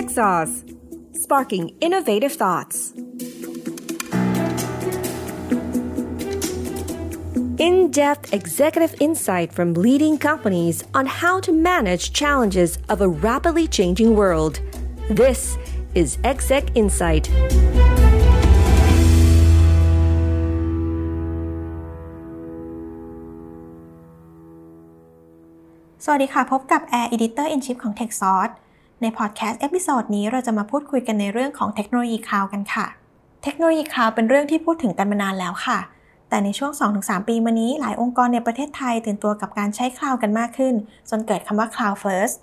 TechSauce sparking innovative thoughts in-depth executive insight from leading companies on how to manage challenges of a rapidly changing world this is Exec Insight สวัสดีค่ะ พบกับ Air Editor in Chief ของ TechSauce ในพอดแคสต์ episode นี้เราจะมาพูดคุยกันในเรื่องของเทคโนโลยีคลาวด์กันค่ะ เทคโนโลยีคลาวด์เป็นเรื่องที่พูดถึงกันมานานแล้วค่ะ แต่ในช่วง 2-3 ปีมานี้ หลายองค์กรในประเทศไทยตื่นตัวกับการใช้คลาวด์กันมากขึ้น จนเกิดคำว่า Cloud First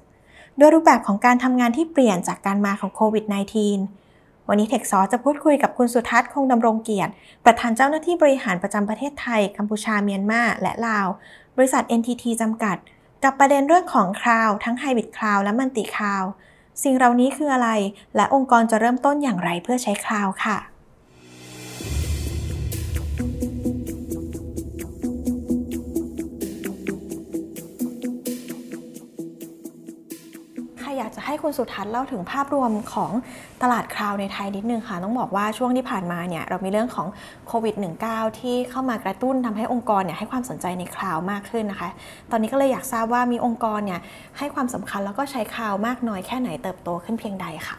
ด้วยรูปแบบของการทำงานที่เปลี่ยนจากการมาของโควิด -19 วันนี้ Techsauce จะพูดคุยกับคุณสุทัศน์คงดำรงเกียรติ ประธานเจ้าหน้าที่บริหารประจำประเทศไทย กัมพูชาเมียนมาและลาว บริษัท NTT จำกัด กับประเด็นเรื่องของคลาวด์ทั้ง Hybrid Cloud และ Multi Cloud สิ่งเหล่านี้คืออะไร และองค์กรจะเริ่มต้นอย่างไรเพื่อใช้คลาวด์ค่ะ ให้คุณสุทัศน์เล่าถึงภาพรวมของตลาดคลาวด์ในไทยนิดนึงค่ะ ต้องบอกว่าช่วงที่ผ่านมาเนี่ยเรามีเรื่องของโควิด -19 ที่เข้ามากระตุ้นทำให้องค์กรเนี่ยให้ความสนใจในคลาวมากขึ้นนะคะ ตอนนี้ก็เลยอยากทราบว่ามีองค์กรเนี่ยให้ความสำคัญแล้วก็ใช้คลาวมากน้อยแค่ไหนเติบโตขึ้นเพียงใดค่ะ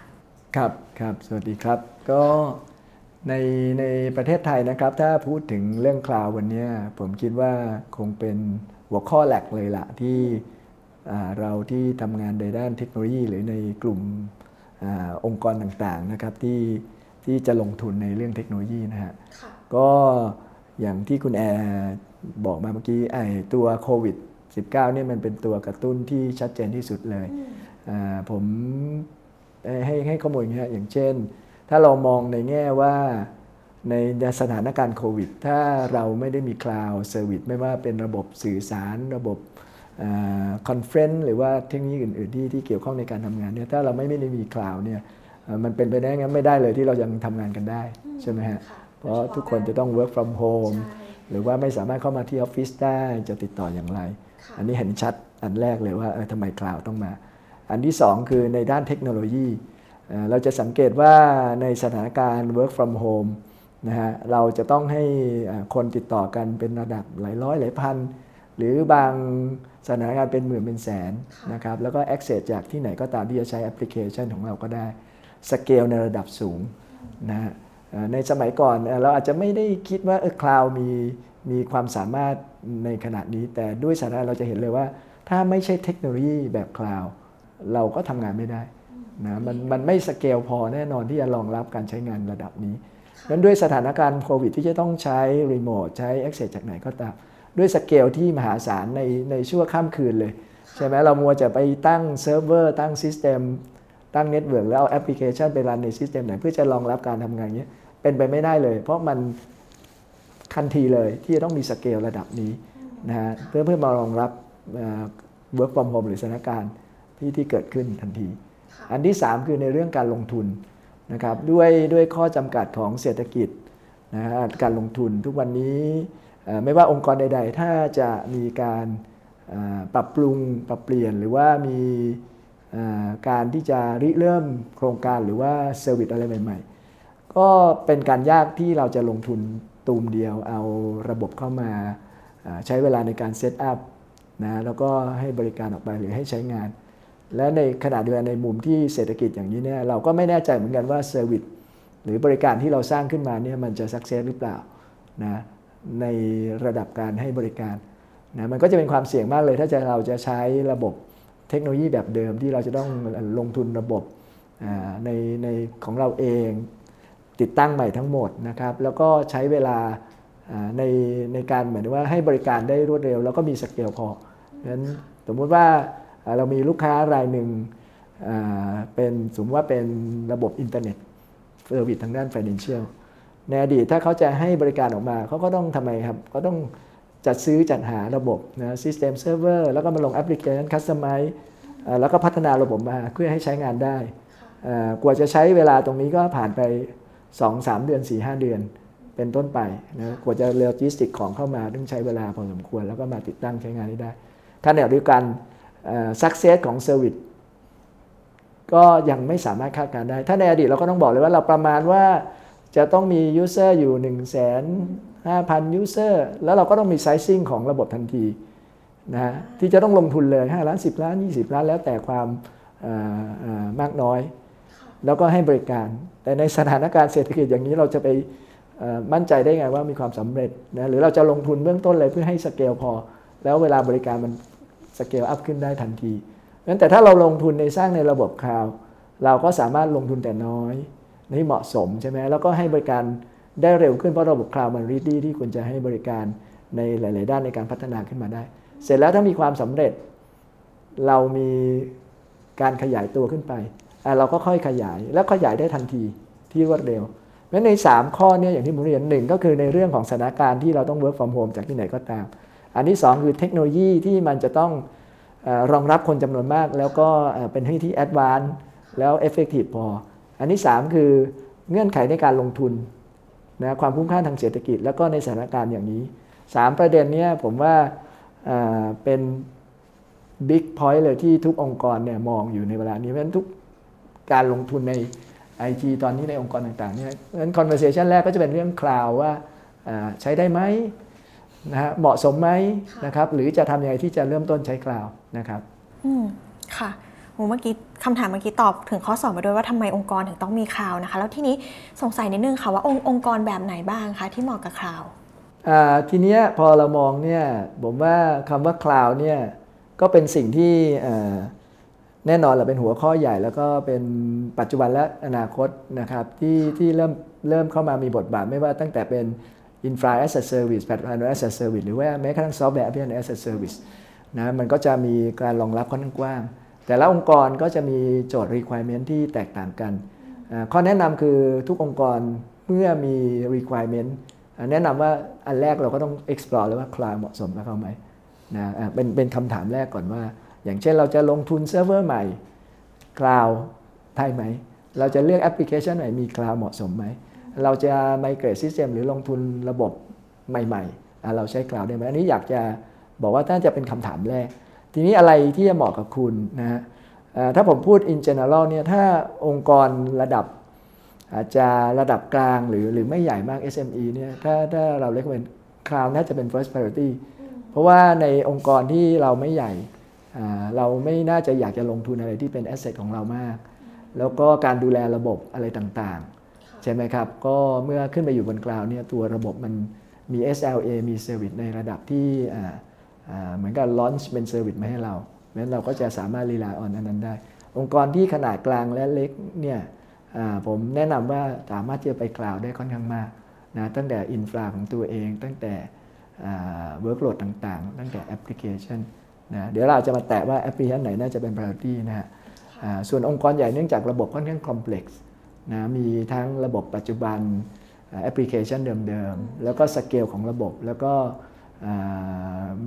ครับครับ สวัสดีครับ ก็ในในประเทศไทยนะครับ ถ้าพูดถึงเรื่องคลาววันนี้ผมคิดว่าคงเป็นหัวข้อหลักเลยละที่ เราที่ทำงานในด้านเทคโนโลยี หรือในกลุ่มอองค์กรต่างๆนะครับที่ที่จะลงทุนในเรื่องเทคโนโลยีนะฮะก็อย่างที่คุณแอร์บอกมาเมื่อกี้ไอ้ตัวโควิด -19 เนี่ยมันเป็นตัวกระตุ้นที่ชัดเจนที่สุดเลย ผมให้ให้ข้อมูลอย่างนี้อย่างเช่น ถ้าเรามองในแง่ว่าในสถานการณ์โควิด ถ้าเราไม่ได้มี cloud service ไม่ว่าเป็นระบบสื่อสารระบบ conference หรือว่าเทคโนโลยีอื่น ๆ ที่ที่เกี่ยวข้องในการทำงานเนี่ยถ้าเราไม่ได้มีคลาวด์เนี่ยมันเป็นไปได้งั้นไม่ได้เลยที่เรายังทำงานกันได้ใช่ไหมฮะเพราะทุกคนจะต้อง work from home หรือว่าไม่สามารถเข้ามาที่ออฟฟิศได้จะติดต่ออย่างไร อันนี้เห็นชัดอันแรกเลยว่าทำไมคลาวด์ต้องมา อันที่ 2 คือในด้านเทคโนโลยี เราจะสังเกตว่าในสถานการณ์ work from home นะฮะเราจะต้องให้คนติดต่อกันเป็นระดับหลายร้อยหลายพัน หรือบางสถานการณ์เป็นหมื่นเป็นแสนนะครับแล้วก็ access จากที่ไหนก็ตามที่จะใช้แอปพลิเคชันของเราก็ได้สเกลในระดับสูงนะในสมัยก่อนเราอาจจะไม่ได้คิดว่าเออคลาวด์มีมีความสามารถในขนาดนี้ แต่ด้วยสถานการณ์เราจะเห็นเลยว่า ถ้าไม่ใช่เทคโนโลยีแบบคลาวด์เราก็ทำงานไม่ได้นะมันมันไม่สเกลพอแน่นอนที่จะรองรับการใช้งานระดับนี้นั้นด้วยสถานการณ์โควิดที่จะต้องใช้รีโมทใช้ access จากไหนก็ตาม ด้วยสเกลที่มหาศาลในในชั่วข้ามคืนเลย ใช่ไหมเรามัวจะไปตั้งเซิร์ฟเวอร์ตั้ง system ตั้ง network แล้วเอาแอปพลิเคชันไป run ใน system ไหน เพื่อจะรองรับการทำงานนี้เป็นไปไม่ได้เลย เพราะมันทันทีเลยที่จะต้องมีสเกลระดับนี้นะฮะเพื่อเพื่อมารองรับ work from home หรือสถานการณ์ที่ที่เกิดขึ้นทันที อันที่ 3 คือในเรื่องการลงทุนนะครับด้วยด้วยข้อจำกัดของเศรษฐกิจนะการลงทุนทุกวันนี้ ไม่ว่าองค์กรใด ๆ ถ้าจะมีการปรับปรุงปรับเปลี่ยน หรือว่ามีการที่จะริเริ่มโครงการหรือว่าเซอร์วิสอะไรใหม่ ๆ ก็เป็นการยากที่เราจะลงทุนตูมเดียวเอาระบบเข้ามาใช้เวลาในการเซตอัพนะแล้วก็ให้บริการออกไปหรือให้ใช้งาน และในขณะเดียวกันในมุมที่เศรษฐกิจอย่างนี้เนี่ยเราก็ไม่แน่ใจเหมือนกันว่าเซอร์วิสหรือบริการที่เราสร้างขึ้นมาเนี่ยมันจะสักเซสหรือเปล่านะ ในระดับการให้บริการนะมันก็จะเป็นความเสี่ยงมากเลย ถ้าจะเราจะใช้ระบบเทคโนโลยีแบบเดิมที่เราจะต้องลงทุนระบบในในของเราเองติดตั้งใหม่ทั้งหมดนะครับ แล้วก็ใช้เวลาในในการเหมือนว่าให้บริการได้รวดเร็ว แล้วก็มีสเกลพอฉะนั้นสมมุติว่าเรามีลูกค้ารายหนึ่งเป็นสมมติว่าเป็นระบบ Internet service ทางด้าน Financial ในอดีตถ้าเขาจะให้บริการออกมาเขาก็ต้องทำไมครับก็ต้องจัดซื้อจัดหาระบบนะ System Server แล้วก็มาลงแอปพลิเคชัน customize แล้วก็พัฒนาระบบมาเพื่อให้ใช้งานได้ กว่าจะใช้เวลาตรงนี้ก็ผ่านไป 2-3 เดือน 4-5 เดือน เป็นต้นไปนะกว่าจะโลจิสติกของเข้ามาต้องใช้เวลาพอสมควร แล้วก็มาติดตั้งใช้งานได้ถ้าแนวเดียวกัน success ของ service ก็ยังไม่สามารถคาดการได้ ถ้าในอดีตเราก็ต้องบอกเลยว่าเราประมาณว่า จะต้องมียูเซอร์อยู่ 1 5 0 0 0 user แล้วเราก็ต้องมี sizing ของระบบทันทีนะที่จะต้องลงทุนเลย 5 ล้าน 10 ล้าน 20 ล้าน แล้วแต่ความมากน้อย แล้วก็ให้บริการ แต่ในสถานการณ์เศรษฐกิจอย่างนี้เราจะไปมั่นใจได้ไงว่ามีความสำเร็จนะหรือเราจะลงทุนเบื้องต้นเลยเพื่อให้สเกลพอ แล้วเวลาบริการมัน scale up ขึ้นได้ทันทีงั้นแต่ถ้าเราลงทุนในสร้างในระบบคลาวด์เราก็สามารถลงทุนแต่น้อย นี่เหมาะสมใช่ไหมแล้วก็ให้บริการได้เร็วขึ้นเพราะระบบคลาวด์มัน ready ที่คุณจะให้บริการในหลาย ๆ ด้านในการพัฒนาขึ้นมาได้ เสร็จแล้วถ้ามีความสำเร็จ เรามีการขยายตัวขึ้นไป เราก็ค่อยขยายแล้วขยายได้ทันทีที่รวดเร็วเพราะใน 3 ข้อเนี้อย่างที่ผมเรียนหนึ่งก็คือในเรื่องของสถานการณ์ที่เราต้อง work from home จากที่ไหนก็ตาม อันที่ 2 คือเทคโนโลยีที่มันจะต้องรองรับคนจำนวนมาก แล้วก็เป็นที่ที่ advance แล้ว effective พอ อันที่ 3 คือเงื่อนไขในการลงทุนนะความคุ้มค่าทางเศรษฐกิจ แล้วก็ในสถานการณ์อย่างนี้ 3 ประเด็นนี้ผมว่าเป็น big point เลยที่ทุกองค์กรเนี่ยมองอยู่ในเวลานี้เพราะฉะนั้นทุกการลงทุนในไอทีตอนนี้ในองค์กรต่างๆเนี่ยเพราะฉะนั้น conversation แรกก็จะเป็นเรื่องคลาวด์ว่าใช้ได้ไหมนะฮะเหมาะสมไหมนะครับหรือจะทำยังไงที่จะเริ่มต้นใช้คลาวด์นะครับ อืม ค่ะ เมื่อกี้คำถามเมื่อกี้ตอบถึงข้อสอบมาด้วยว่าทำไมองค์กรถึงต้องมีคลาวด์นะคะ แล้วทีนี้สงสัยนิดนึงค่ะว่าองค์องค์กรแบบไหนบ้างคะที่เหมาะกับคลาวทีนี้พอเรามองเนี่ยผมว่าคำว่าคลาวเนี่ยก็เป็นสิ่งที่แน่นอนแหละเป็นหัวข้อใหญ่ แล้วก็เป็นปัจจุบันและอนาคตนะครับที่ที่เริ่มเริ่มเข้ามามีบทบาทไม่ว่าตั้งแต่เป็น Infra as a Service Platform as a Service หรือว่าแม้กระทั่ง Software Application as a Service นะมันก็จะมีการรองรับค่อนข้างกว้าง แต่ละองค์กรก็จะมีโจทย์ requirement ที่แตกต่างกัน ข้อแนะนำคือทุกองค์กรเมื่อมี requirement แนะนำว่าอันแรกเราก็ต้อง explore เลยว่าคลาวด์เหมาะสมกับเขาไหมนะเป็นเป็นคำถามแรกก่อนว่า อย่างเช่นเราจะลงทุนเซิร์ฟเวอร์ใหม่คลาวด์ได้ไหม เราจะเลือกแอปพลิเคชันไหนมีคลาวด์เหมาะสมไหม เราจะ migrate system หรือลงทุนระบบใหม่ ๆ เราใช้คลาวด์ได้ไหมอันนี้อยากจะบอกว่าน่าจะเป็นคำถามแรก ทีนี้อะไรที่จะเหมาะกับคุณนะฮะถ้าผมพูด in general เนี่ยถ้าองค์กรระดับอาจจะระดับกลางหรือหรือไม่ใหญ่มาก SME เนี่ยถ้าถ้าเราเรียกเป็นคลาวน่าจะเป็น first priority เพราะว่าในองค์กรที่เราไม่ใหญ่ เราไม่น่าจะอยากจะลงทุนอะไรที่เป็นแอสเซทของเรามาก แล้วก็การดูแลระบบอะไรต่างๆ ใช่ไหมครับ ก็เมื่อขึ้นไปอยู่บนกลาวเนี่ยตัวระบบมันมี SLA มี service ในระดับที่ เหมือนกับ launch เป็น service มาให้เราเพราะฉะนั้นเราก็จะสามารถ rely on อันนั้นได้ องค์กรที่ขนาดกลางและเล็กเนี่ยผมแนะนำว่าสามารถจะไป cloud ได้ค่อนข้างมากนะตั้งแต่ infra ของตัวเอง ตั้งแต่ workload ต่างๆ ตั้งแต่แอปพลิเคชันนะเดี๋ยวเราจะมาแตะว่าแอปพลิเคชันไหนน่าจะเป็น priority นะฮะส่วนองค์กรใหญ่เนื่องจากระบบค่อนข้าง complexนะมีทั้งระบบปัจจุบันแอปพลิเคชันเดิมๆ แล้วก็สเกลของระบบ แล้วก็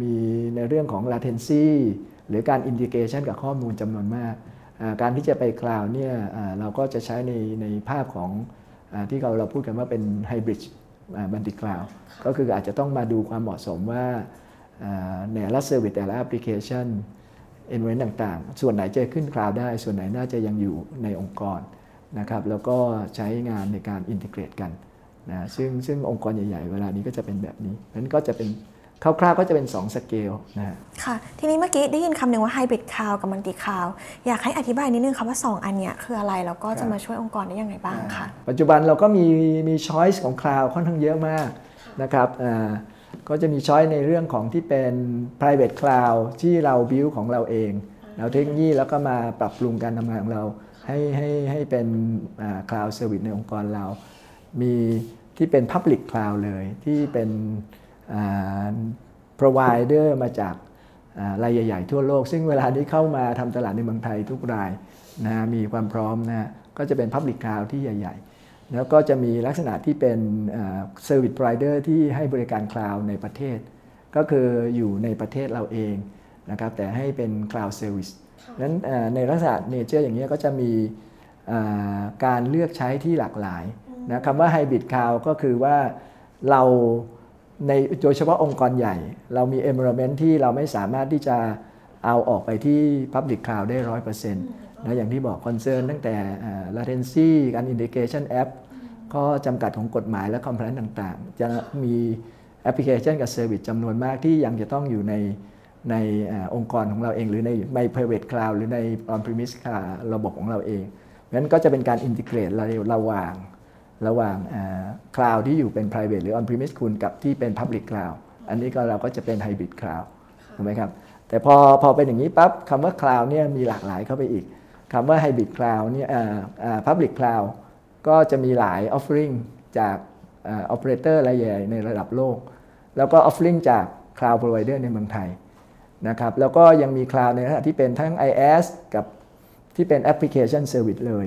มีในเรื่องของ latency หรือการ integration กับข้อมูลจำนวนมาก การที่จะไป cloud เนี่ยเราก็จะใช้ในในภาพของที่เราเราพูดกันว่าเป็น hybrid multi-cloud ก็คืออาจจะต้องมาดูความเหมาะสมว่าในละ service แต่ละแอปพลิเคชัน environment ต่างๆ ส่วนไหนจะขึ้น cloud ได้ ส่วนไหนน่าจะยังอยู่ในองค์กรนะครับแล้วก็ใช้งานในการ integrate กันนะซึ่งซึ่งองค์กรใหญ่ ๆ เวลานี้ก็จะเป็นแบบนี้นั้นก็จะเป็น คร่าวๆก็จะเป็น 2 สเกลนะค่ะ ทีนี้เมื่อกี้ได้ยินคำหนึ่งว่า hybrid cloud กับ multi-cloud อยากให้อธิบายนิดนึงค่ะว่า 2 อันเนี้ยคืออะไรแล้วก็จะมาช่วยองค์กรได้ยังไงบ้างคะปัจจุบันเราก็มีมี choice ของ cloud ค่อนข้างเยอะมากนะครับก็จะมี choice ในเรื่องของที่เป็น private cloud ที่เราบิวของเราเองเราเทคโนโลยีแล้วก็มาปรับปรุงการทำงานของเราให้ให้ให้เป็น cloud service ในองค์กรเรา มีที่เป็น Public Cloud เลยที่เป็น provider มาจากรายใหญ่ ๆ ทั่วโลก ซึ่งเวลานี้เข้ามาทำตลาดในเมืองไทยทุกรายนะมีความพร้อมนะก็จะเป็น Public Cloud ที่ใหญ่ ๆ แล้วก็จะมีลักษณะที่เป็น Service Provider ที่ให้บริการคลาวในประเทศ ก็คืออยู่ในประเทศเราเองนะครับแต่ให้เป็น Cloud Service นั้นในลักษณะ nature อย่างนี้ก็จะมีการเลือกใช้ที่หลากหลายนะคำว่า hybrid cloud ก็คือว่าเรา ในโดยเฉพาะองค์กรใหญ่ เรามี environment ที่เราไม่สามารถที่จะเอาออกไปที่ Public Cloud ได้ร้อยเปอร์เซ็นต์นะอย่างที่บอก concern ตั้งแต่ latency การ integration app ข้อจำกัดของกฎหมายและ compliance ต่างๆ จะมีแอปพลิเคชันกับ service จำนวนมากที่ยังจะต้องอยู่ในในองค์กรของเราเอง หรือในใน private cloud หรือใน on-premise cloud ระบบของเราเองงั้นก็จะเป็นการ integrate ระหว่าง ระหว่าง cloud ที่อยู่เป็น private หรือ on-premise คุณกับที่เป็น public cloud อันนี้ก็เราก็จะเป็น hybrid cloud ถูกไหมครับ แต่พอพอเป็นอย่างนี้ปั๊บคำว่า cloud เนี่ยมีหลากหลายเข้าไปอีกคำว่า hybrid cloud เนี่ย public cloud ก็จะมีหลาย offering จาก operator รายใหญ่ในระดับโลก แล้วก็ offering จาก cloud provider ในเมืองไทยนะครับแล้วก็ยังมี cloud ในขณะที่เป็นทั้ง IaaS กับที่เป็น application service เลย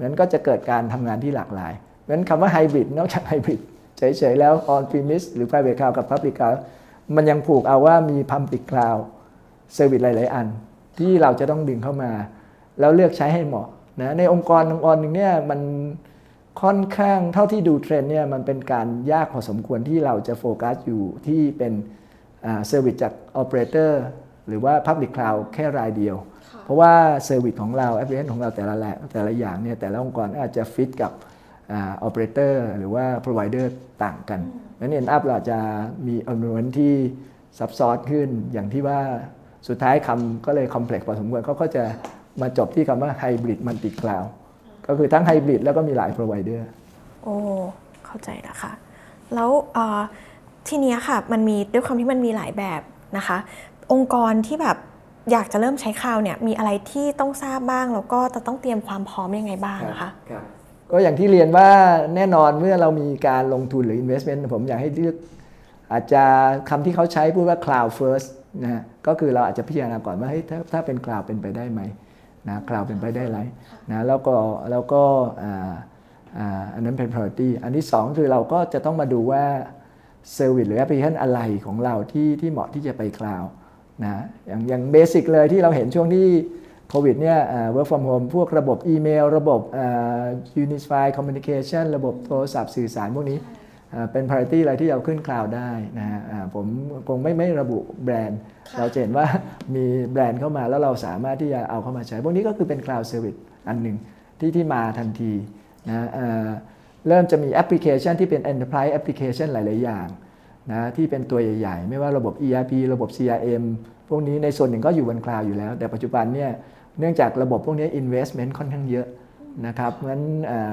นั้นก็จะเกิดการทำงานที่หลากหลาย นั้นคำว่า hybrid นอกจาก hybrid เฉยๆแล้ว on premise หรือ private cloud กับ public cloud มันยังผูกเอาว่ามี public cloud service หลาย ๆ อัน ที่เราจะต้องดึงเข้ามา แล้วเลือกใช้ให้เหมาะนะในองค์กรองค์กรหนึ่งเนี่ยมันค่อนข้างเท่าที่ดูเทรนด์เนี่ยมันเป็นการยากพอสมควรที่เราจะโฟกัสอยู่ที่เป็น service จากออเปอเรเตอร์หรือว่า Public Cloud แค่รายเดียว เพราะว่า service ของเราแอปพลิเคชันของเราแต่ละแหละแต่ละอย่างเนี่ยแต่ละองค์กรอาจจะฟิตกับ ออเปอเรเตอร์หรือว่า provider ต่างกันนั้น end up เราจะมีอนุวนที่ซับซ้อนขึ้น อย่างที่ว่าสุดท้ายคำก็เลย complex พอสมควรเขาก็จะมาจบที่คำว่า hybrid multi-cloud ก็คือทั้งไฮบริดแล้วก็มีหลาย provider โอ้เข้าใจแล้วค่ะ แล้วทีนี้ค่ะมันมีด้วยความที่มันมีหลายแบบนะคะ องค์กรที่แบบอยากจะเริ่มใช้ cloud เนี่ยมีอะไรที่ต้องทราบบ้างแล้วก็จะต้องเตรียมความพร้อมยังไงบ้างนะคะ ก็อย่างที่เรียนว่าแน่นอนเมื่อเรามีการลงทุนหรือ investment ผมอยากให้เลือกอาจจะคำที่เขาใช้พูดว่า cloud first นะก็คือเราอาจจะพิจารณาก่อนว่าเฮ้ยถ้าถ้าเป็น cloud เป็นไปได้ไหมนะ cloud เป็นไปได้ไรนะแล้วก็แล้วก็อันนั้นเป็น priority อันที่ 2 คือเราก็จะต้องมาดูว่า service หรือ application อะไรของเราที่ที่เหมาะที่จะไป cloud นะอย่างอย่างเบสิกเลยที่เราเห็นช่วงที่ โควิดเนี่ย work from home พวกระบบอีเมล ระบบ unified communication ระบบโทรศัพท์สื่อสารพวกนี้เป็น priority อะไรที่เราขึ้นคลาวได้นะฮะผมคงไม่ไม่ระบุแบรนด์ เราเห็นว่ามีแบรนด์เข้ามาแล้วเราสามารถที่จะเอาเข้ามาใช้ พวกนี้ก็คือเป็น cloud service อันหนึ่งที่ที่มาทันทีนะเริ่มจะมีแอปพลิเคชันที่เป็น enterprise application หลาย ๆ อย่างนะที่เป็นตัวใหญ่ ๆ ไม่ว่าระบบ ERP ระบบ CRM พวกนี้ในส่วนหนึ่งก็อยู่บนคลาวอยู่แล้ว แต่ปัจจุบันเนี่ย เนื่องจากระบบพวกนี้ investment ค่อนข้างเยอะนะครับเพราะฉะนั้น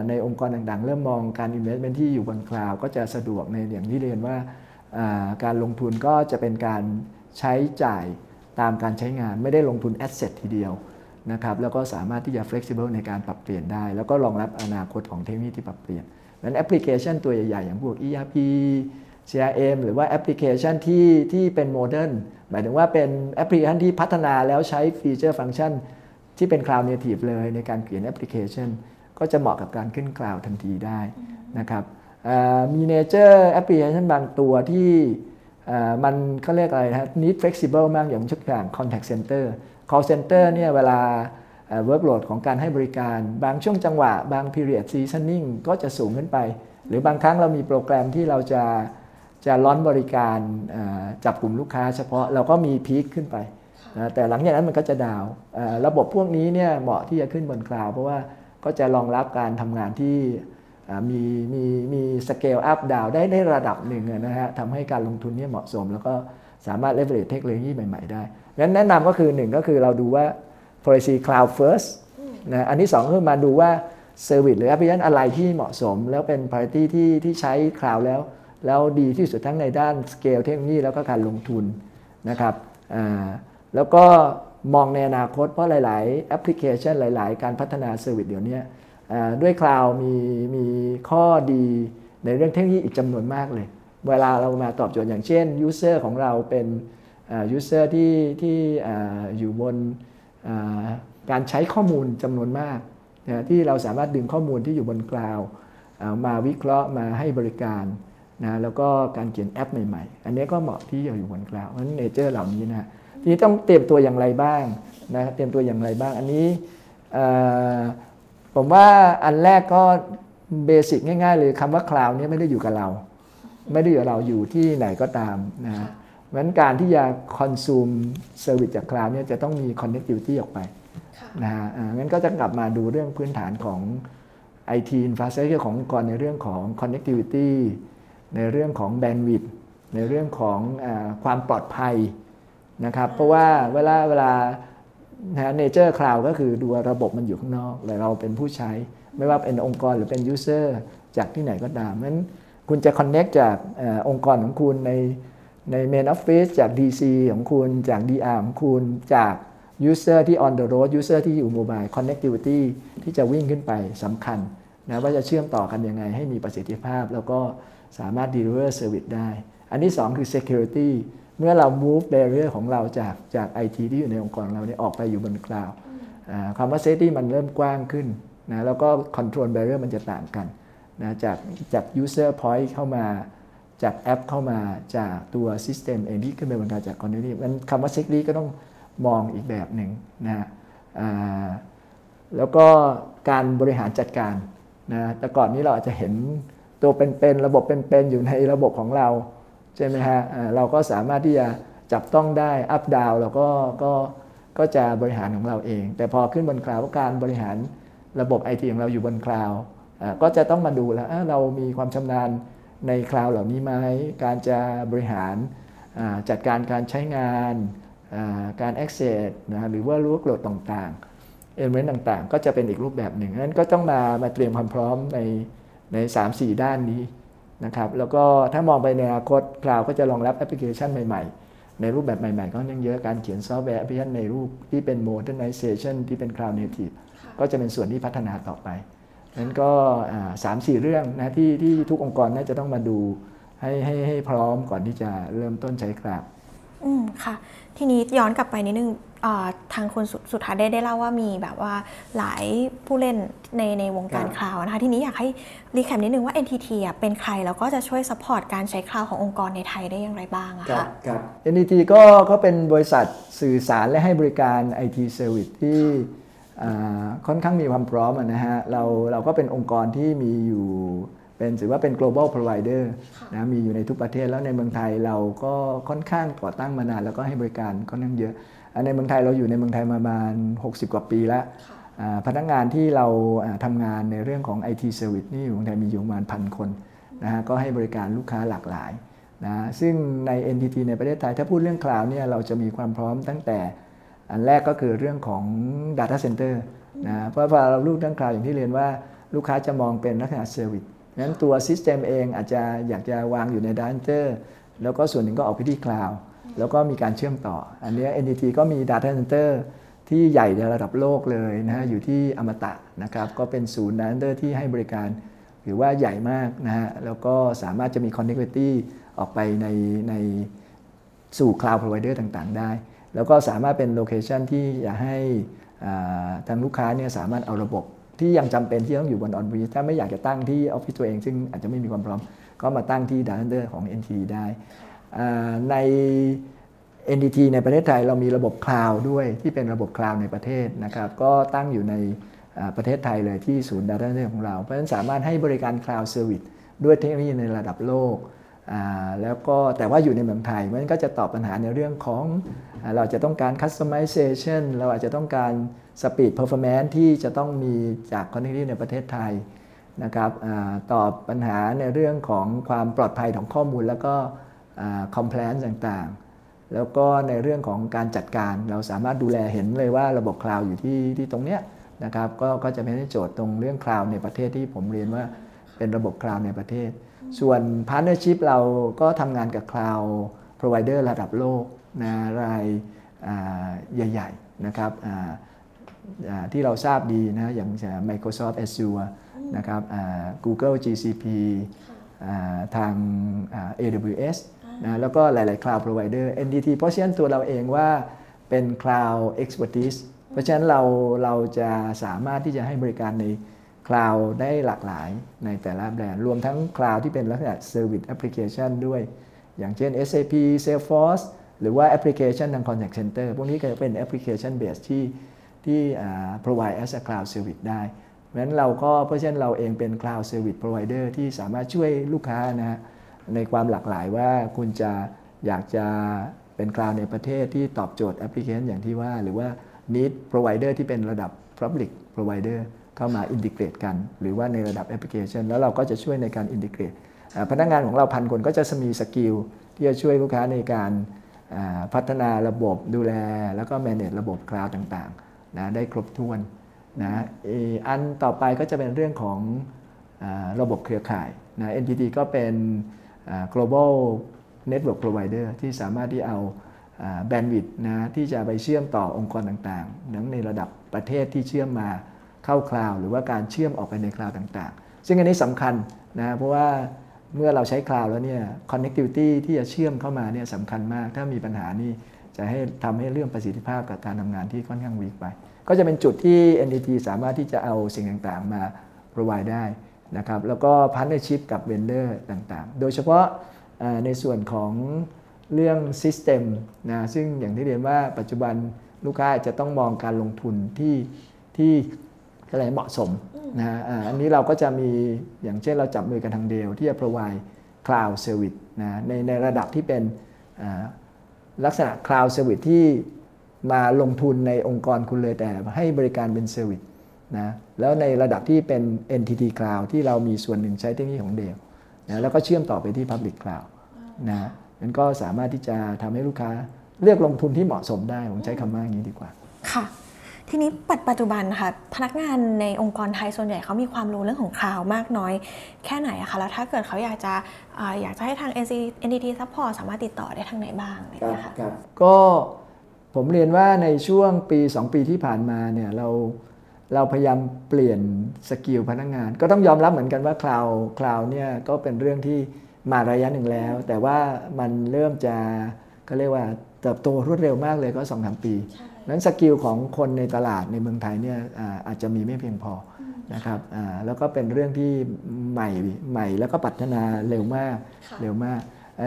ในองค์กรต่างๆ เริ่มมองการ investment ที่อยู่บนคลาวก็จะสะดวกในอย่างที่เรียนว่าการลงทุนก็จะเป็นการใช้จ่ายตามการใช้งานไม่ได้ลงทุน asset ทีเดียวนะครับแล้วก็สามารถที่จะ flexible ในการปรับเปลี่ยนได้ แล้วก็รองรับอนาคตของเทคโนโลยีที่ปรับเปลี่ยนนั้นแอปพลิเคชันตัวใหญ่ๆ อย่างพวก ERP CRM หรือว่าแอปพลิเคชันที่ที่เป็น modern หมายถึงว่าเป็นแอปพลิเคชันที่พัฒนาแล้วใช้ feature function ที่เป็น Cloud Native เลยในการเขียนแอปพลิเคชัน ก็จะเหมาะกับการขึ้น Cloud ทันทีได้นะครับมี nature แอปพลิเคชันบางตัวที่มันเขาเรียกอะไรนะ need flexible มากอย่างชุดอย่าง contact center call center เนี่ยเวลา workload ของการให้บริการ บางช่วงจังหวะ บาง period seasoning ก็จะสูงขึ้นไป หรือบางครั้งเรามีโปรแกรมที่เราจะจะ launch บริการจับกลุ่มลูกค้าเฉพาะเราก็มี peak ขึ้นไป นะแต่หลังจากนั้นมันก็จะ down ระบบพวกนี้เนี่ยเหมาะที่จะขึ้นบน cloud เพราะว่าก็จะรองรับการทำงานที่มีมีมี scale up down ได้ในระดับหนึ่งนะฮะทำให้การลงทุนนี่เหมาะสม แล้วก็สามารถเลเวอเรจเทคโนโลยีใหม่ ๆ ได้งั้นแนะนำก็คือหนึ่งก็คือเราดูว่า policy cloud first นะอันที่2คือมาดูว่า service หรือ application อะไรที่เหมาะสม แล้วเป็น priority ที่ที่ใช้ cloud แล้ว แล้วดีที่สุดทั้งในด้านสเกลเทคโนโลยีแล้วก็การลงทุนนะครับ แล้วก็มองในอนาคตเพราะหลาย ๆ แอปพลิเคชันหลาย ๆ การพัฒนา service เดี๋ยวนี้ด้วย cloud มีมีข้อดีในเรื่องเทคโนโลยีอีกจำนวนมากเลย เวลาเรามาตอบโจทย์อย่างเช่น user ของเราเป็น user ที่ที่อยู่บนการใช้ข้อมูลจำนวนมากนะที่เราสามารถดึงข้อมูลที่อยู่บน cloud มาวิเคราะห์มาให้บริการนะแล้วก็การเขียนแอปใหม่ ๆ อันนี้ก็เหมาะที่จะอยู่บน cloud เพราะฉะนั้น nature เหล่านี้นะ ทีนี้ต้องเตรียมตัวอย่างไรบ้างนะเตรียมตัวอย่างไรบ้าง อันนี้ผมว่าอันแรกก็ basic ง่าย ๆ เลยคำว่า cloud นี้ไม่ได้อยู่กับเรา ไม่ได้อยู่กับเราอยู่ที่ไหนก็ตามนะเพราะฉะนั้นการที่จะ consume service จาก cloud นี้จะต้องมี connectivity ออกไปนะฮะงั้นก็จะกลับมาดูเรื่องพื้นฐานของ IT infrastructure ขององค์กรในเรื่องของ connectivity ในเรื่องของ bandwidth ในเรื่องของความปลอดภัย นะครับเพราะว่าเวลาเวลา nature cloud ก็คือดูระบบมันอยู่ข้างนอกแต่เราเป็นผู้ใช้ ไม่ว่าเป็นองค์กรหรือเป็นยูเซอร์จากที่ไหนก็ตามนั้นคุณจะ connect จากอองค์กรของคุณในใน main office จาก DC ของคุณจาก DR ของคุณจาก user ที่ on the road user ที่อยู่ mobile connectivity ที่จะวิ่งขึ้นไปสำคัญนะว่าจะเชื่อมต่อกันยังไงให้มีประสิทธิภาพ แล้วก็สามารถ deliver service ได้ อันที่ 2 คือ security เมื่อเรา move barrier ของเราจากจาก IT ที่อยู่ในองค์กรเราเนี่ยออกไปอยู่บนคลาวคำว่า safety มันเริ่มกว้างขึ้นนะแล้วก็ control barrier มันจะต่างกันนะจากจาก user point เข้ามาจากแอปเข้ามาจากตัว system เองที่ขึ้นไปบนการจาก connectivity นั้นคำว่า security ก็ต้องมองอีกแบบหนึ่งนะแล้วก็การบริหารจัดการนะแต่ก่อนนี้เราอาจจะเห็นตัวเป็นๆ ระบบเป็นๆ อยู่ในระบบของเรา ใช่ไหมฮะเราก็สามารถที่จะจับต้องได้ up down เราก็ก็ก็จะบริหารของเราเอง แต่พอขึ้นบนคลาวด์การบริหารระบบไอทีของเราอยู่บนคลาวด์ก็จะต้องมาดูแล้วเรามีความชำนาญในคลาวด์เหล่านี้ไหมการจะบริหารจัดการการใช้งานการ access นะหรือว่า workload ต่างๆ element ต่างๆ ก็จะเป็นอีกรูปแบบหนึ่งนั้นก็ต้องมามาเตรียมความพร้อมในใน 3-4 ด้านนี้ นะครับแล้วก็ถ้ามองไปในอนาคตคลาวด์ก็จะรองรับแอปพลิเคชันใหม่ๆ ในรูปแบบใหม่ๆ ก็ยังเยอะการเขียนซอฟต์แวร์แอปพลิเคชันในรูปที่เป็น modernization ที่เป็น cloud native ก็จะเป็นส่วนที่พัฒนาต่อไปนั้นก็สามสี่เรื่องนะที่ที่ทุกองค์กรน่าจะต้องมาดูให้ให้ให้พร้อมก่อนที่จะเริ่มต้นใช้คลาวด์ อืมค่ะ ทีนี้ย้อนกลับไปนิดนึงทางคุณสุดท้ายได้ได้เล่าว่ามีแบบว่าหลายผู้เล่นในในวงการคลาวด์นะคะ ทีนี้อยากให้ recap นิดนึงว่า NTT เป็นใคร แล้วก็จะช่วย support การใช้คลาวด์ขององค์กรในไทยได้อย่างไรบ้างอะคะครับ NTT ก็ก็เป็นบริษัทสื่อสารและให้บริการ IT Service ที่ค่อนข้างมีความพร้อมนะฮะเราเราก็เป็นองค์กรที่มีอยู่ เป็นถือว่าเป็น global provider นะมีอยู่ในทุกประเทศแล้วในเมืองไทยเราก็ค่อนข้างก่อตั้งมานาน แล้วก็ให้บริการค่อนข้างเยอะ ในเมืองไทยเราอยู่ในเมืองไทยมาประมาณ 60 กว่าปีแล้วพนักงานที่เราทำงานในเรื่องของ IT Service นี่อยู่เมืองไทยมีอยู่ประมาณพันคนนะฮะก็ให้บริการลูกค้าหลากหลายนะซึ่งใน NTT ในประเทศไทย ถ้าพูดเรื่องคลาวด์เนี่ยเราจะมีความพร้อมตั้งแต่อันแรกก็คือเรื่องของ Data Center นะเพราะว่าเราลูกเรื่องคลาวด์อย่างที่เรียนว่าลูกค้าจะมองเป็นลักษณะ service นั้นตัว system เองอาจจะอยากจะวางอยู่ใน Data Center แล้วก็ส่วนหนึ่งก็ออกไปที่คลาวด์แล้วก็มีการเชื่อมต่อ อันนี้ NTT ก็มี Data Center ที่ใหญ่ในระดับโลกเลยนะฮะอยู่ที่อมตะนะครับก็เป็นศูนย์ Data Center ที่ให้บริการถือว่าใหญ่มากนะฮะแล้วก็สามารถจะมี connectivity ออกไปในในสู่ cloud provider ต่างๆ ได้ แล้วก็สามารถเป็น location ที่อยากให้ทางลูกค้าเนี่ยสามารถเอาระบบ ที่ยังจำเป็นที่ต้องอยู่บน on-prem ถ้าไม่อยากจะตั้งที่ออฟฟิศตัวเอง ซึ่งอาจจะไม่มีความพร้อม ก็มาตั้งที่ Data Center ของ NT ได้ใน NTT ในประเทศไทยเรามีระบบคลาวด์ด้วยที่เป็นระบบคลาวด์ในประเทศนะครับก็ตั้งอยู่ในประเทศไทยเลยที่ศูนย์ Data Center ของเรา เพราะฉะนั้นสามารถให้บริการ cloud service ด้วยเทคโนโลยีในระดับโลก แล้วก็แต่ว่าอยู่ในเมืองไทยมันก็จะตอบปัญหาในเรื่องของเราจะต้องการ customization เราอาจจะต้องการ speed performance ที่จะต้องมีจาก connectivity ในประเทศไทยนะครับตอบปัญหาในเรื่องของความปลอดภัยของข้อมูล แล้วก็ compliance ต่างๆ แล้วก็ในเรื่องของการจัดการเราสามารถดูแลเห็นเลยว่าระบบคลาวด์อยู่ที่ที่ตรงเนี้ยนะครับก็จะเป็นโจทย์ตรงเรื่องคลาวด์ในประเทศที่ผมเรียนว่าเป็นระบบคลาวด์ในประเทศ ส่วน partnership เราก็ทำงานกับ cloud provider ระดับโลกนะรายใหญ่ๆนะครับที่เราทราบดีนะอย่าง Microsoft Azure นะครับ Google GCP ทาง AWS นะแล้วก็หลาย ๆ Cloud Provider NTT เพราะฉะนั้นตัวเราเองว่าเป็น Cloud Expertise เพราะฉะนั้นเราเราจะสามารถที่จะให้บริการใน Cloud ได้หลากหลายในแต่ละแบรนด์รวมทั้ง Cloud ที่เป็นลักษณะ Service Application ด้วย อย่างเช่น SAP Salesforce หรือว่าแอปพลิเคชันทาง Contact Center พวกนี้ก็เป็น application-based ที่ที่ provide as a cloud service ได้ เพราะฉะนั้นเราก็เพราะฉะนั้นเราเองเป็น cloud service provider ที่สามารถช่วยลูกค้านะฮะในความหลากหลายว่าคุณจะอยากจะเป็นคลาวด์ในประเทศที่ตอบโจทย์แอปพลิเคชันอย่างที่ว่า หรือว่า need provider ที่เป็นระดับ public provider เข้ามา integrate กัน หรือว่าในระดับแอปพลิเคชัน แล้วเราก็จะช่วยในการ integrateพนักงานของเราพันคนก็จะมี skill ที่จะช่วยลูกค้าในการพัฒนาระบบดูแล แล้วก็ manage ระบบคลาวด์ต่างๆนะได้ครบถ้วนนะอันต่อไปก็จะเป็นเรื่องของระบบเครือข่ายนะ NTT ก็เป็น global network provider ที่สามารถที่เอา bandwidth นะที่จะไปเชื่อมต่อองค์กรต่างๆทั้งในระดับประเทศที่เชื่อมมา เข้าคลาวด์หรือว่าการเชื่อมออกไปในคลาวด์ต่างๆ ซึ่งอันนี้สำคัญนะเพราะว่าเมื่อเราใช้คลาวแล้วเนี่ย connectivity ที่จะเชื่อมเข้ามาเนี่ยสำคัญมาก ถ้ามีปัญหานี่จะให้ทำให้เรื่องประสิทธิภาพกับการทำงานที่ค่อนข้างวีกไป ก็จะเป็นจุดที่ NTT สามารถที่จะเอาสิ่งต่างๆมา provide ได้นะครับ แล้วก็ partnership กับ vendor ต่างๆ โดยเฉพาะในส่วนของเรื่อง system นะ ซึ่งอย่างที่เรียนว่าปัจจุบันลูกค้าจะต้องมองการลงทุนที่ที่ อะไรเหมาะสมนะอันนี้เราก็จะมีอย่างเช่นเราจับมือกันทางเดียวที่จะ provide cloud service นะในในระดับที่เป็นลักษณะ cloud service ที่มาลงทุนในองค์กรคุณเลยแต่ให้บริการเป็นเซอร์วิสนะแล้วในระดับที่เป็น NTT Cloud ที่เรามีส่วนหนึ่งใช้เทคโนโลยีของเดลนะแล้วก็เชื่อมต่อไปที่ Public Cloud นะมันก็สามารถที่จะทำให้ลูกค้าเลือกลงทุนที่เหมาะสมได้ ผมใช้คำว่าอย่างนี้ดีกว่า ค่ะ ทีนี้ปัจจุบันค่ะ พนักงานในองค์กรไทยส่วนใหญ่เขามีความรู้เรื่องของคลาวด์มากน้อย แค่ไหนอะคะแล้วถ้าเกิดเขาอยากจะอยากจะให้ทาง NTT support สามารถติดต่อได้ทางไหนบ้างครับครับก็ผมเรียนว่าในช่วงปี 2 ปีที่ผ่านมาเนี่ยเราเราพยายามเปลี่ยน skill พนักงาน ก็ต้องยอมรับเหมือนกันว่าคลาวด์คลาวด์เนี่ยก็เป็นเรื่องที่มาระยะหนึ่งแล้ว แต่ว่ามันเริ่มจะก็เรียกว่าเติบโตรวดเร็วมากเลยก็สองสามปี นั้นสกิลของคนในตลาดในเมืองไทยเนี่ยอาจจะมีไม่เพียงพอนะครับแล้วก็เป็นเรื่องที่ใหม่ใหม่แล้วก็พัฒนาเร็วมากเร็วมาก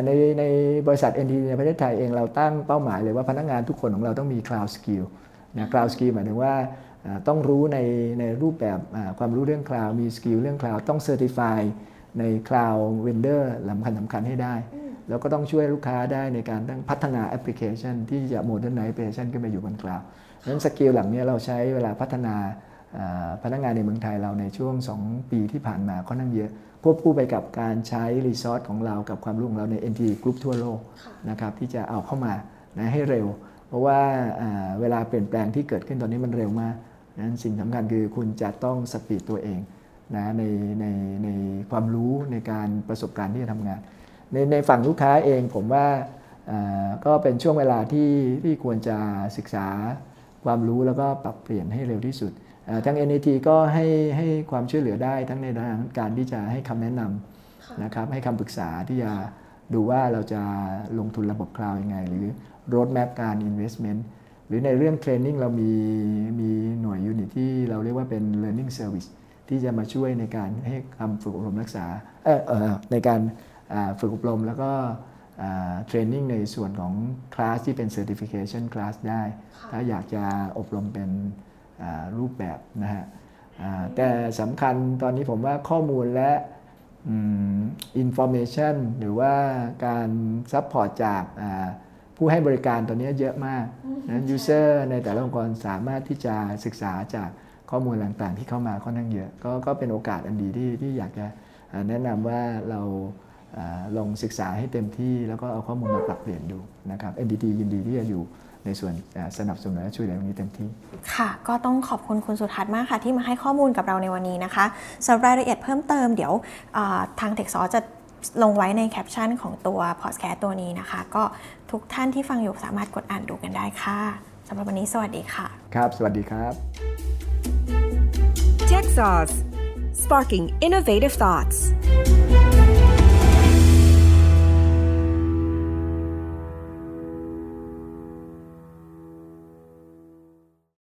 ในในบริษัท NT ในประเทศไทยเองเราตั้งเป้าหมายเลยว่าพนักงานทุกคนของเราต้องมี cloud skill นะ cloud skill หมายถึงว่าต้องรู้ในในรูปแบบความรู้เรื่อง cloud มี skill เรื่อง cloud ต้อง certify ใน cloud vendor สำคัญสำคัญให้ได้ แล้วก็ต้องช่วยลูกค้าได้ในการตั้งพัฒนาแอปพลิเคชัน ที่จะ modernize แอปพลิเคชันขึ้นมาอยู่บน cloud นั้น skill เหล่านี้เราใช้เวลาพัฒนาพนักงานในเมืองไทยเราในช่วง 2 ปีที่ผ่านมาค่อนข้างเยอะควบคู่ไปกับการใช้ resource ของเรากับความรู้ของเราใน NTT Group ทั่วโลกนะครับที่จะเอาเข้ามานะให้เร็ว เพราะว่าเวลาเปลี่ยนแปลงที่เกิดขึ้นตอนนี้มันเร็วมากนั้นสิ่งสำคัญคือคุณจะต้องสปีดตัวเอง นะในในในความรู้ในการประสบการณ์ที่จะทำงาน ในในฝั่งลูกค้าเองผมว่าก็เป็นช่วงเวลาที่ที่ควรจะศึกษาความรู้แล้วก็ปรับเปลี่ยนให้เร็วที่สุดทาง NAT ก็ให้ให้ความช่วยเหลือได้ทั้งในด้านการที่จะให้คำแนะนำนะครับให้คำปรึกษาที่จะดูว่าเราจะลงทุนระบบคลาวด์ยังไง หรือ road map การ investment หรือในเรื่อง training เรามีมีหน่วย unit ที่เราเรียกว่าเป็น learning service ที่จะมาช่วยในการให้คำฝึกอบรมรักษาเออในการฝึกอบรมแล้วก็ training ในส่วนของคลาสที่เป็น certification class ได้ ถ้าอยากจะอบรมเป็นรูปแบบนะฮะแต่สำคัญตอนนี้ผมว่าข้อมูลและinformation หรือว่าการ support จากผู้ให้บริการตอนนี้เยอะมากนั้น user ในแต่ละองค์กรสามารถที่จะศึกษาจาก ข้อมูลต่างๆ ที่เข้ามาค่อนข้างเยอะก็ก็เป็นโอกาสอันดีที่ที่อยากจะแนะนำว่าเราลองศึกษาให้เต็มที่แล้วก็เอาข้อมูลมาปรับเปลี่ยนดูนะครับ NDT ยินดีที่จะอยู่ในส่วนสนับสนุนและช่วยเหลือตรงนี้เต็มที่ ค่ะ ก็ต้องขอบคุณคุณสุทัศน์มากค่ะ ที่มาให้ข้อมูลกับเราในวันนี้นะคะสำหรับรายละเอียดเพิ่มเติมเดี๋ยวทางเทคซอจะลงไว้ในแคปชั่นของตัวพอดแคสต์ตัวนี้นะคะ ก็ทุกท่านที่ฟังอยู่สามารถกดอ่านดูกันได้ค่ะสำหรับวันนี้สวัสดีค่ะ ครับ สวัสดีครับ Sauce. Sparking Innovative Thoughts